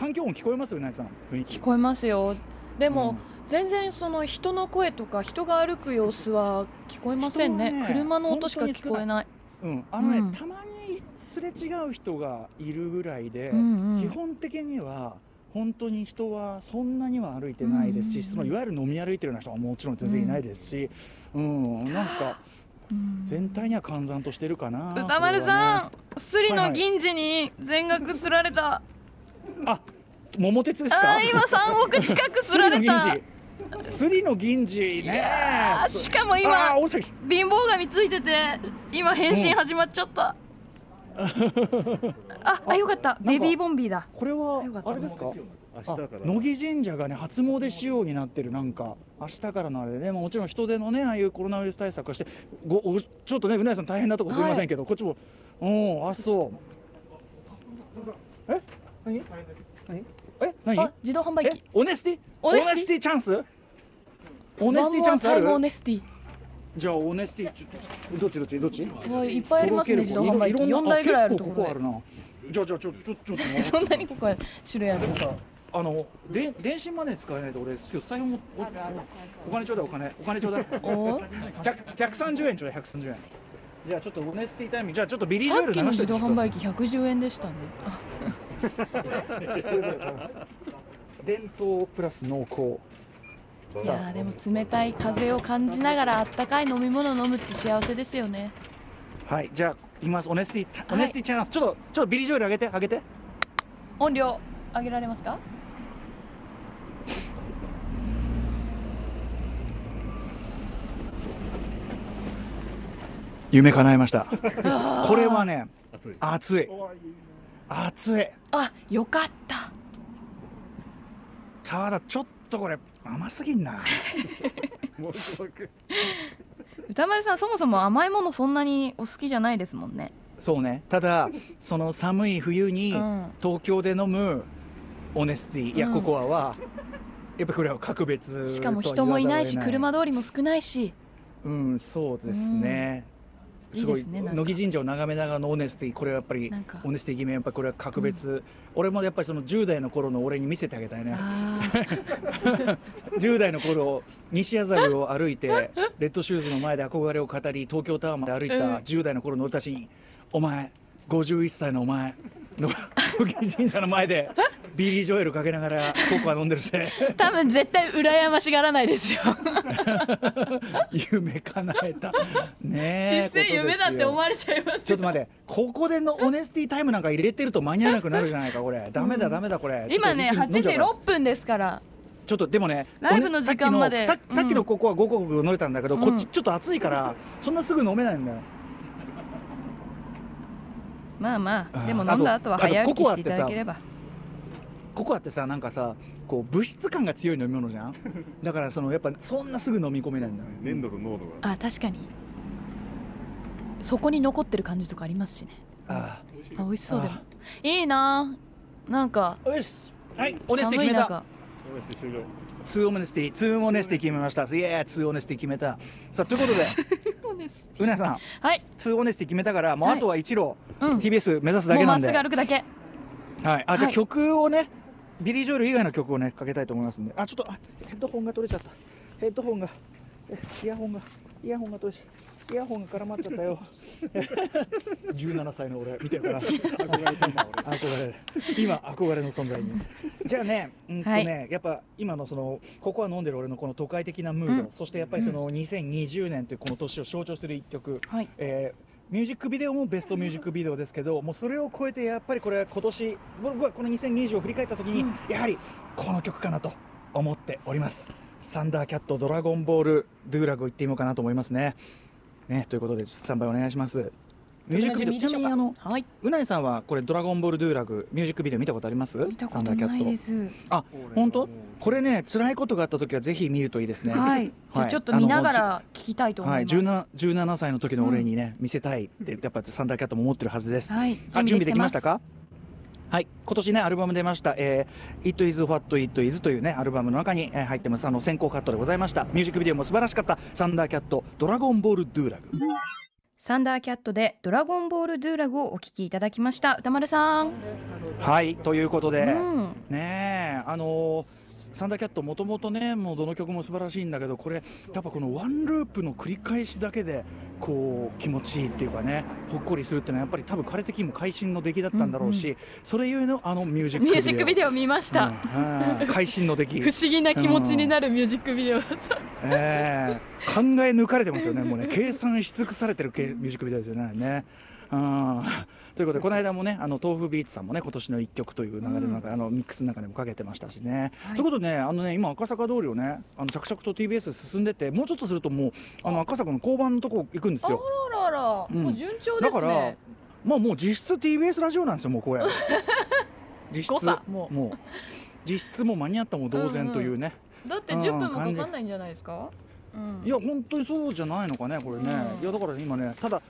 環境音聞こえますうなぎさん。雰囲気。聞こえますよ。でも、うん。全然その人の声とか人が歩く様子は聞こえませんね。ね車の音しか聞こえない。うん、あのね、うん。たまにすれ違う人がいるぐらいで、うんうん。基本的には本当に人はそんなには歩いてないですし、うん。そのいわゆる飲み歩いてるような人はもちろん全然いないですし、うん。なんかうん。全体には閑散としてるかな歌丸さこん、スリの銀次に全額すられた、れはねあ桃鉄ですか？あー今3億近くすられた。<laughs> スリの銀次。ね。あしかもあ今貧乏神ついてて今返信始まっちゃった、ああよかった。ベビーボンビーだ。これはよかった。あれですか？乃木神社がね初詣仕様になってるなんか明日からのあれでね、まあもちろん人手のねああいうコロナウイルス対策をしてごおちょっとね宇内さん大変なとこすみませんけど、こっちもうんあそう。え？何？何？え？何？あ自動販売え？機オネスティ？オネスティチャンス？オネスティチャンスある？オネスティじゃあオネスティちょどっちどっちどっち？わいっぱいありますね自動販売機。4台ぐらいあるところで。じゃあじゃあちょちょちょっとそんなにここは種類あるの。さあので電子マネー使えないと俺今日財布もおお金ちょうだいお金お金ちょうだい。お？100 130円ちょうだい。130円じゃあちょっとオネスティタイムじゃあちょっとビリー・ジョエルさっきの流して自動販売機110円でしたね。あ伝統プラス濃厚いやーでも冷たい風を感じながらあったかい飲み物を飲むって幸せですよね。はいじゃあいきます。オネスティオネスティチャンス。ちょっとちょっとビリー・ジョエル上げて上げて。音量上げられますか？夢叶えました。これはね熱い。熱い。あよかった。ただちょっとこれ甘すぎんな。<laughs> 歌丸さんそもそも甘いものそんなにお好きじゃないですもんね。そうね。ただその寒い冬にうん。東京で飲むオネスティいやうん。ココアはやっぱこれは格別しかも人もいないし車通りも少ないし。うんそうですね、うんすごい乃木神社を眺めながらのオネスティこれはやっぱりオネスティ決めやっぱこれは格別、俺もやっぱりその10代の頃の俺に見せてあげたいねあー。<laughs> 10代の頃西麻布を歩いて <laughs> レッドシューズの前で憧れを語り東京タワーまで歩いたうん。10代の頃の俺たちに「お前51歳のお前の乃木神社の前でビリー・ジョエルかけながらココア飲んでるぜ。多分絶対羨ましがらないですよ。夢叶えた。ねえ実際夢だって思わわれちゃいますちょっと待ってここでのオネスティタイムなんか入れてると間に合わなくなるじゃないかこれ。ダメだダメだこれ。今ね8時ちょっと一気に飲んじゃうから。6分ですから。ちょっとでもねライブの時間まで。さっきのささっきのうん。ここは5個飲めたんだけど、うんこっちちょっと暑いからそんなすぐ飲めないんだよまあまあでも飲んだ後は早歩きしていココアってさただければ。ココアってさなんかさこう物質感が強い飲み物じゃん？<laughs> だからそのやっぱそんなすぐ飲み込めないんだよ。粘土の濃度があ確かに。そこに残ってる感じとかありますしね。ああ美味しそうでも。あいいななんか。あよし。はいオネスティ決めた。寒い中。そうです終了。2オネスティ2オネスティ決めました。イエーイ2オネスティ決めた。さあということで <laughs> 宇内さん。はい。2オネスティ決めたからもうはい。あとは一路、うん。TBS 目指すだもうまっけなんですぐ歩くだけ。はい、あじゃあはい。曲をね、ビリー・ジョエル以外の曲をねかけたいと思いますんで。あちょっとあヘッドホンが取れちゃった。ヘッドホンが。えイヤホンが。イヤホンが取れちゃイヤホンが絡まっちゃったよ。<laughs> 17歳の俺。見てるから憧れ。憧れ。今憧れの存在に。じゃあね,、うんとねやっぱ今のそのここは飲んでる俺のこの都会的なムード、うん。そしてやっぱりその2020年というこの年を象徴する一曲、はい。えーミュージックビデオもベストミュージックビデオですけど、もうそれを超えてやっぱりこれは今年僕はこの2020を振り返った時に、うん。やはりこの曲かなと思っております。サンダーキャットドラゴンボールドゥーラグを言ってみようかなと思いますね。ねということでスタンバイお願いします。ミュージックビデオちなみにあのはい、うないさんはこれドラゴンボールドゥーラグミュージックビデオ見たことあります？見たことないです。あ本当？これね辛いことがあった時はぜひ見るといいですね。はい、じゃあちょっと見ながら聞きたいと思はいい、ます。17, 17歳の時の俺にね、見せたいってやっぱサンダーキャットも思ってるはずです。はい、あ準備できましたすか？はい。今年ねアルバム出ました「えー、It is what it is」というねアルバムの中に、えー入ってます。あの先行カットでございました。ミュージックビデオも素晴らしかった。サンダーキャットドラゴンボールドゥーラグ。サンダーキャットでドラゴンボールドゥーラグをお聞きいただきました。歌丸さん。はい。ということで、うん、ねえあのーサンダーキャットもともとねもうどの曲も素晴らしいんだけどこれやっぱこのワンループの繰り返しだけでこう気持ちいいっていうかねほっこりするっていうのはやっぱり多分彼的にも会心の出来だったんだろうし、それゆえのあのミュージックビデオ。ミュージックビデオ見ました。うん。うん。会心の出来。不思議な気持ちになるミュージックビデオだった。ええ。考え抜かれてますよね、もうね、計算し尽くされてるけミュージックビデオですよね。ね。うんということで、この間もね、あの豆腐ビーツさんもね、今年の一曲という流れの中、あのミックスの中でもかけてましたしね。はい。ということでね、あのね、今、赤坂通りをね、あの着々と TBS 進んでて、もうちょっとすると、もう、あの赤坂の交番のとこ行くんですあよ。ららら、うん。もう順調ですだからね。、まあ、もう実質 TBS ラジオなんですよ、もうこれ。<laughs> 実質。もう。もう。実質もう間に合ったも同然というね。だってうん10分もかかんないんじゃないですか？うん、いや本当にそうじゃないのかねこれね、うん。いやだから今ねただ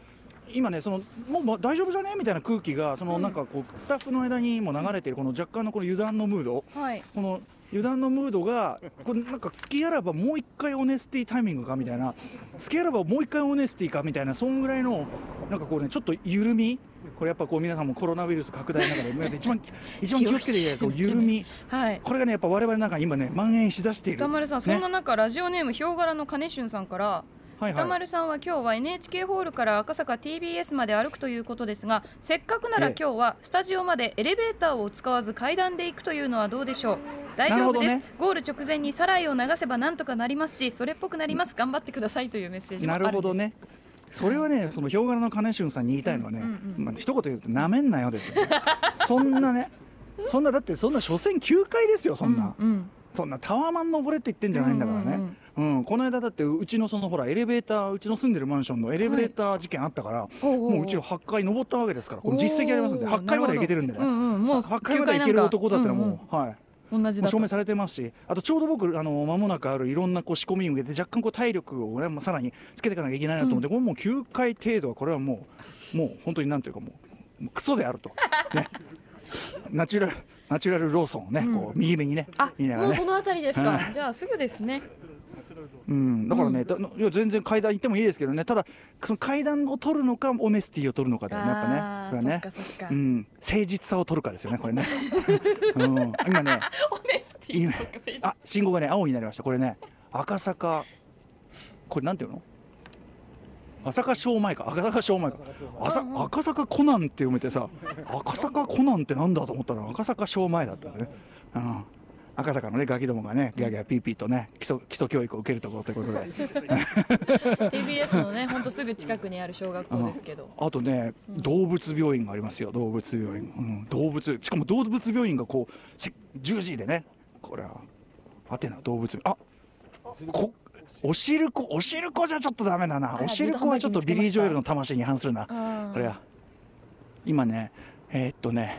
今ねそのもうま大丈夫じゃね？みたいな空気がそのうん。なんかこうスタッフの間にも流れているこの若干のこの油断のムード。はい。この油断のムードがこれなんか付きあらばもう一回オネスティタイミングかみたいな。付きあらばもう一回オネスティかみたいなそんぐらいのなんかこうねちょっと緩み。これやっぱこう皆さんもコロナウイルス拡大の中で皆さん一番一番気をつけていただきたいこう緩み。はい。これがねやっぱ我々なんか今ね蔓延しだしている。歌丸さん、そんな中ラジオネームヒョウ柄の金春さんからはいはい。歌丸さんは今日は NHK ホールから赤坂 TBS まで歩くということですがせっかくならええ。今日はスタジオまでエレベーターを使わず階段で行くというのはどうでしょう？大丈夫です、なるゴール直前にサライを流せばなんとかなりますしそれっぽくなります。頑張ってくださいというメッセージもあなるんです。るほどね。それはね、そのヒョウ柄の金春さんに言いたいのはね、うんうんうんまあ一言言うとなめんなよですよ、ね。そんなね、そんなだってそんな所詮9階ですよそんな、うんうんそんなタワーマン登れって言ってんじゃないんだからね。うんこの間だってうちのそのほらエレベーターうちの住んでるマンションのエレベーター事件あったから、おうおう。おうもううちは8階登ったわけですからこの実績ありますんで8階まで行けてるんでね、うんうん、もう8階まで行ける男だったらもう、はい。うん。うん同じだと。もう証明されてますし、あとちょうど僕、あの間もなくあるいろんなこう仕込みに向けて、若干こう体力を、ね、まあさらにつけていかなきゃいけないなと思って、これもう9回程度は、これはもう、もう本当になんていうか、もう、もうクソであると、ね、ナチュラル、ナチュラルローソンをね、こう右目にね、あ言いながらね。もうそのあたりですか。はいじゃあすぐですね。うん、だからね、だいや全然階段行ってもいいですけどね、ただ、その階段を取るのか、オネスティを取るのかだよね、やっぱね、あこれはね。ーそっか。そっか。うん、誠実さを取るかですよね、これね。うん、今ね、<laughs> 今あ信号がね青になりました。これね。赤坂。これなんていうの？赤坂小前か。赤坂小前か。赤赤坂コナンって読めてさ赤坂コナンってなんだと思ったら赤坂小前だったね、うん、赤坂のねガキどもがねギャーギャーピーピーとね基礎基礎教育を受けるところということで。<laughs> TBS のねほんとすぐ近くにある小学校ですけど。あとね、動物病院がありますよ、動物病院、うん、動物、しかも動物病院がこう、し10時でね、これは、アテナ動物あこおしるこ、おしるこじゃちょっとダメだな、らおしるこはちょっとビリー・ジョエルの魂に反するな、これは、今ね、えーっとね、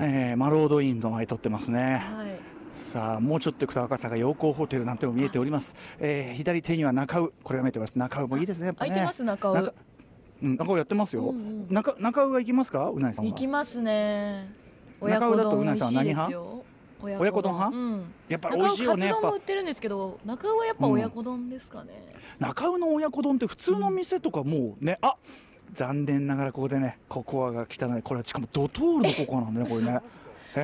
えーマロードインの前撮ってますね。はい。さあもうちょっと行くと赤坂陽光ホテルなんても見えております、えー左手には中尾。これが見えてます。中尾もいいですねやっぱね。空いてます中尾。中うん中尾やってますよ、うんうん。中中尾は行きますか？うなぎさんは。行きますね。親中尾だとうなぎさんは何派？よ親子丼。派？うん。やっぱり美味しいよね中尾カツ丼も売ってるんですけど中尾はやっぱ親子丼ですかね、中尾の親子丼って普通の店とかもうね、あ残念ながらここでねココアが汚い。これはしかもドトールのココアなんだねこれね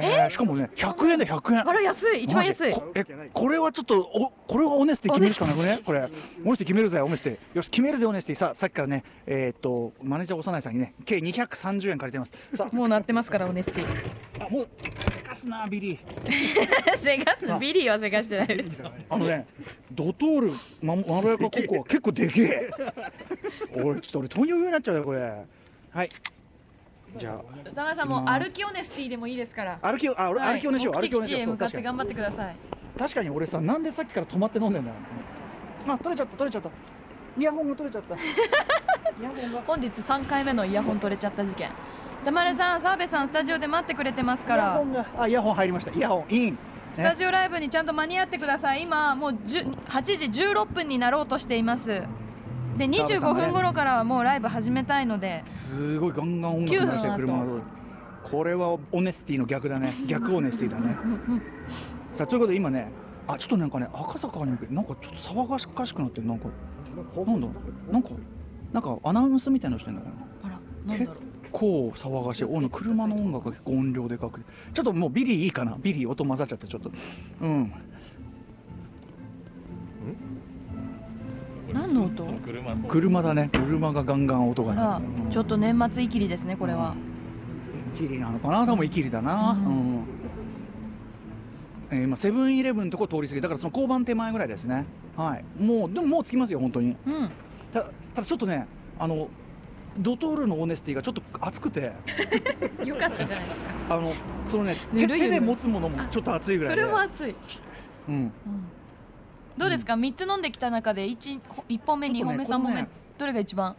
えーしかもね100円で100円。あら安い一番安い。えこれはちょっとおこれはオネスティ決めるしかなくね？これ。オネスティ決めるぜオネスティ。よし決めるぜオネスティ。さあさっきからねえーっとマネージャー幼いさんにね計230円借りてます。さもうなってますからオネスティ。ああもうせかすなビリー。<laughs> せかすビリーはせかしてないです。あのねドトールままろやかココア結構でけえ。<laughs> 俺ちょっと俺糖尿病になっちゃうよこれ。はいじゃあ。宇多丸さんもう歩きオネスティでもいいですから。歩きをあ俺歩きをねしよう目歩きをねし向かって頑張ってください。確かに俺さなんでさっきから止まって飲んでんだよあ取れちゃった取れちゃった。イヤホンが取れちゃった。<laughs> イヤホンが。本日3回目のイヤホン取れちゃった事件。歌丸さん澤部さんスタジオで待ってくれてますかイヤらホンがあイヤホン入りました。イヤホンイン。スタジオライブにちゃんと間に合ってください。今もう10 8時16分になろうとしていますで25分頃からはもうライブ始めたいのですごいガンガン音楽流して9分車のこれはオネスティの逆だね。逆オネスティだね。<laughs> さあということで今ねあちょっとなんかね赤坂に向けてなんかちょっと騒がしかしくなってる。なんかなんだ？なんかなんかアナウンスみたいなのしてんだかなあらなんだろう。こう騒がしい。おの車の音楽が結構音量でかくて。ちょっともうビリーいいかな。ビリー音混ざっちゃってちょっと。うん何の音？車車だね。車がガンガン音あがちょっと年末イキリですねこれは。イキリなのかな？多分イキリだな。ううん。ん、えー今セブンイレブンのとこ通り過ぎだからその交番手前ぐらいですね。はい。もうでももう着きますよ本当に。うん。たただちょっとねあのドトールのオネスティがちょっと熱くて。<laughs> よかったじゃないですか。あのそのね手手で持つものもちょっと熱いぐらそいで。れも熱い、うん。うん、どうですか、三3つ飲んできた中で 1, 一本目2ね本目3本目、ねどれが一番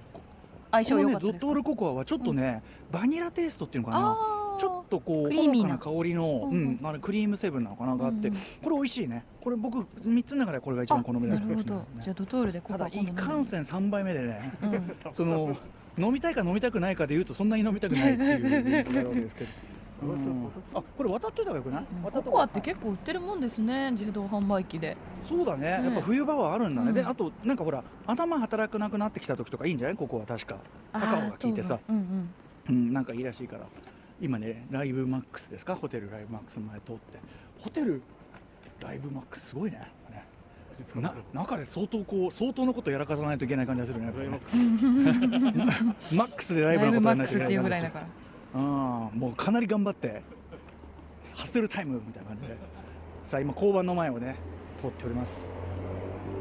相性良かったですか？ねドトールココアはちょっとね、バニラテイストっていうのかな。ちょっとこうクリーミーな。香りの、うんうん。あのクリームセブンなのかながあって、うんうん。これ美味しいね。これ僕3つの中でこれが一番好みだなるほど。じゃあドトールでコただいかんせん3杯目でねうん。<laughs> その飲みたいか飲みたくないかでいうとそんなに飲みたくないっていうニュースがあるわけですけど、ううんあこれ渡っといた方がよくない、渡ココアって構結構売ってるもんですね自動販売機で。そうだね、やっぱ冬場はあるんだね、うん。であとなんかほら頭働かなくなってきた時とかいいんじゃない？ここは確か。カカオが効いてさ。うんうん。うん、なんかいいらしいから。今ねライブマックスですか？ホテルライブマックスの前通って。ホテルライブマックスすごいね。ね。な中で相当こう相当のことやらかさないといけない感じがするね。やっぱりねマックスでライブライブのことやらないとマックスっていけない感じがする。ぐらいだからうん。もうかなり頑張ってハッスルタイムみたいな感じで。さあ今交番の前をね通っております。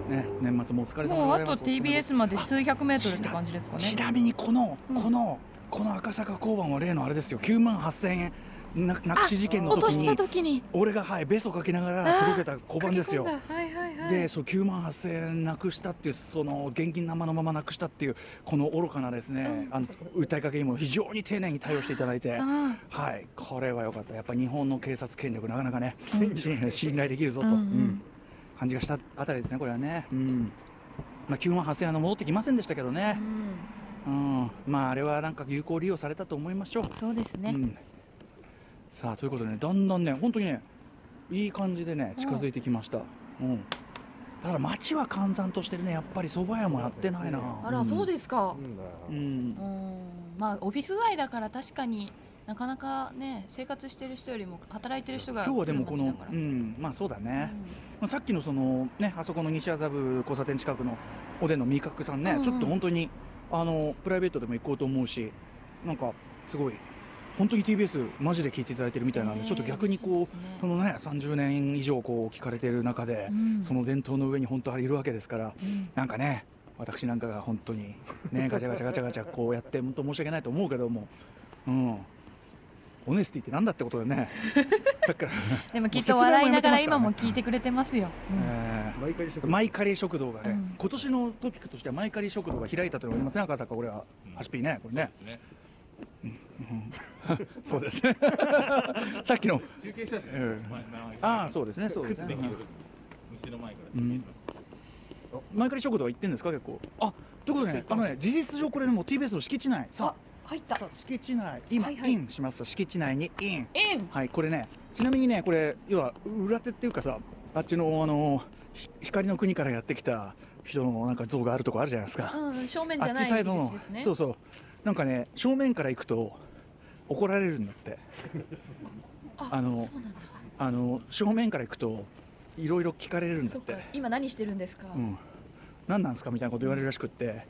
ね年末もお疲れ様でもうあとございます TBS まで数百メートルって感じですかね。ちなみにこの、うん。このこの赤坂交番は例のあれですよ。9万8000円ななくし事件の落とした時に。時に俺がはいベソかけながら届けた交番ですよ。はいでそう9万8000円なくしたっていうその現金生のままなくしたっていうこの愚かなですね、あの訴えかけにも非常に丁寧に対応していただいて、あはい。これは良かった。やっぱ日本の警察権力なかなかね、うん。信 <laughs> 信頼できるぞと、うんうん。うん。感じがしたあたりですねこれはね、うん。まあ、9万8000円は戻ってきませんでしたけどね、うん、まああれはなんか有効利用されたと思いましょう。そうですね、うん、さあということでねだんだんね本当にねいい感じでね近づいてきました。うん。ただ街は閑散としてるね。やっぱり蕎麦屋もやってないな。あらそうす。ですか。うん。うん。まあオフィス街だから確かになかなかね生活してる人よりも働いてる人が今日はでもこのうん。まあそうだね。まあさっきのそのねあそこの西麻布交差点近くのおでんの味覚さんね、うんうん。ちょっと本当にあのプライベートでも行こうと思うしなんかすごい本当に TBS マジで聞いていただいてるみたいなんで、えーちょっと逆にこうねこのね30年以上こう聞かれている中で、うんその伝統の上に本当はいるわけですから、うんなんかね私なんかが本当にね <laughs> ガチャガチャガチャガチャこうやって本当申し訳ないと思うけども、うん。オネスティってなんだってことでねさっきからでもきっと笑いながら今も聞いてくれてますよ、うんえマイカリ食堂がね、うん今年のトピックとしてはマイカリ食堂が開いたというのがありますね赤坂これはハシピーねこれねねそうですね。<laughs> さっきの。中継したし、ええ前前ああそうですね。そうですね。前から。食堂は行ってんですか？結構。あということでねあのね事実上これねもう TBS の敷地内。さ入った。敷地内。今、はいはい。インします。敷地内にイン。えんはい。これねちなみにねこれ要は裏手っていうかさあっちのあのひ光の国からやってきた人のなんか像があるとこあるじゃないですか、うん、正面じあっゃない入りちサイドの。口ですね。そうそうなんかね正面から行くと怒られるんだって。ああのあの正面から行くといろいろ聞かれるんだそっってか。今何してるんですか、うん、何なんですか？みたいなこと言われるらしくって。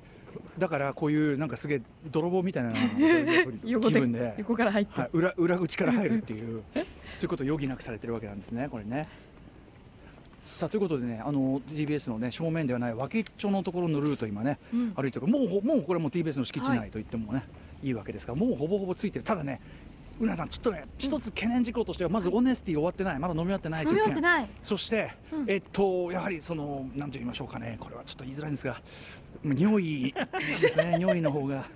だからこういうなんかすげえ泥棒みたいな <laughs> 気分で、横から入って、はい、裏裏口から入るっていう <laughs> そういうことを余儀なくされてるわけなんですねこれね。さあということでねあの TBS のね正面ではない脇っちょのところのルート今ねうん。歩いてる。もうほもうこれも TBS の敷地は内と言ってもね、い、いわけですからもうほぼほぼついてる。ただねうなさんちょっとね一つ懸念事項としてはまずオネスティ終わってないまだ飲み終わってないと飲いう件み終わってない。そして、うん。えっとやはりそのなんと言いましょうかねこれはちょっと言いづらいんですが匂いですね。<laughs> 匂いの方が。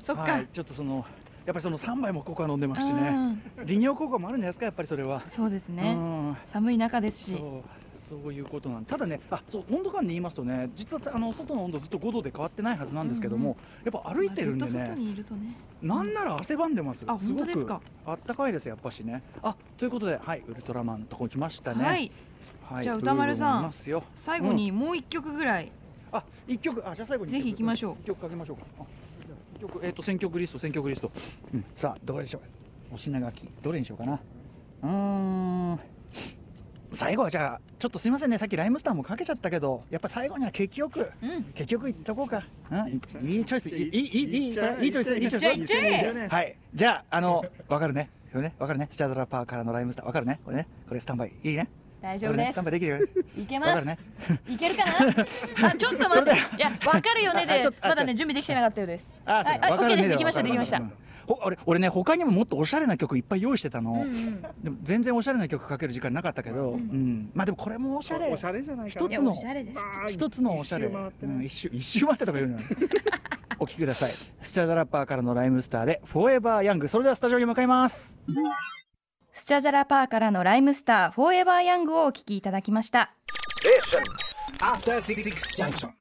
そっか、はい、ちょっとそのやっぱりその3杯もココア飲んでますしね。利尿効果もあるんじゃないですかやっぱりそれは、そうですうねん。寒い中ですし。そう。そういうことなんただねあそう温度感で言いますとね実はあの外の温度ずっと5度で変わってないはずなんですけども、やっぱ歩いてるんでね外にいるとね。なんなら汗ばんでますあ本当ですか。ごく。あったかいですやっぱしね。あということではいウルトラマンのとこ来ましたね。はい。はいじゃあ歌丸さん最後にもう一曲ぐらい、あ一曲あじゃあ最後にぜひ行きましょう。一曲かけましょうか曲、えっ、ー、と、選曲リスト、選曲リスト。うん、さあ、どれでしょう？お品書き、どれにしようかな？うーん。最後はじゃあ、ちょっとすいませんね、さっきライムスターもかけちゃったけど、やっぱ最後には結局、うん、結局いっとこうか。うん、いいチョイス、いい、いい、いい、いいチョイス、いいチョイス。はい、じゃあ、あの、わかるね。分ね、かるね。シチャドラパーからのライムスター、わかるね。これね、これスタンバイ、いいね。大丈夫です。これねスタンバイできるよねいけます。わかるね。いけるかな？<laughs> あちょっと待って。いやわかるよねあでちょっとあまだね準備できてなかったようです。あはいはいわかる OK です。ねできましたできました。うんほ俺俺ね他にももっとおしゃれな曲いっぱい用意してたの、うんうん。でも全然おしゃれな曲かける時間なかったけど、うんまあでもこれもおしゃれ。おしゃれじゃないか一つのいやおしゃれです。一つのおしゃれ。一周回ってねうん一周一周回ってとか言うのよ。<laughs> お聞きください。スチャダラッパーからのライムスターでフォーエバーヤングそれではスタジオに向かいますスチャジャラパーからのライムスターフォーエバーヤングをお聞きいただきました。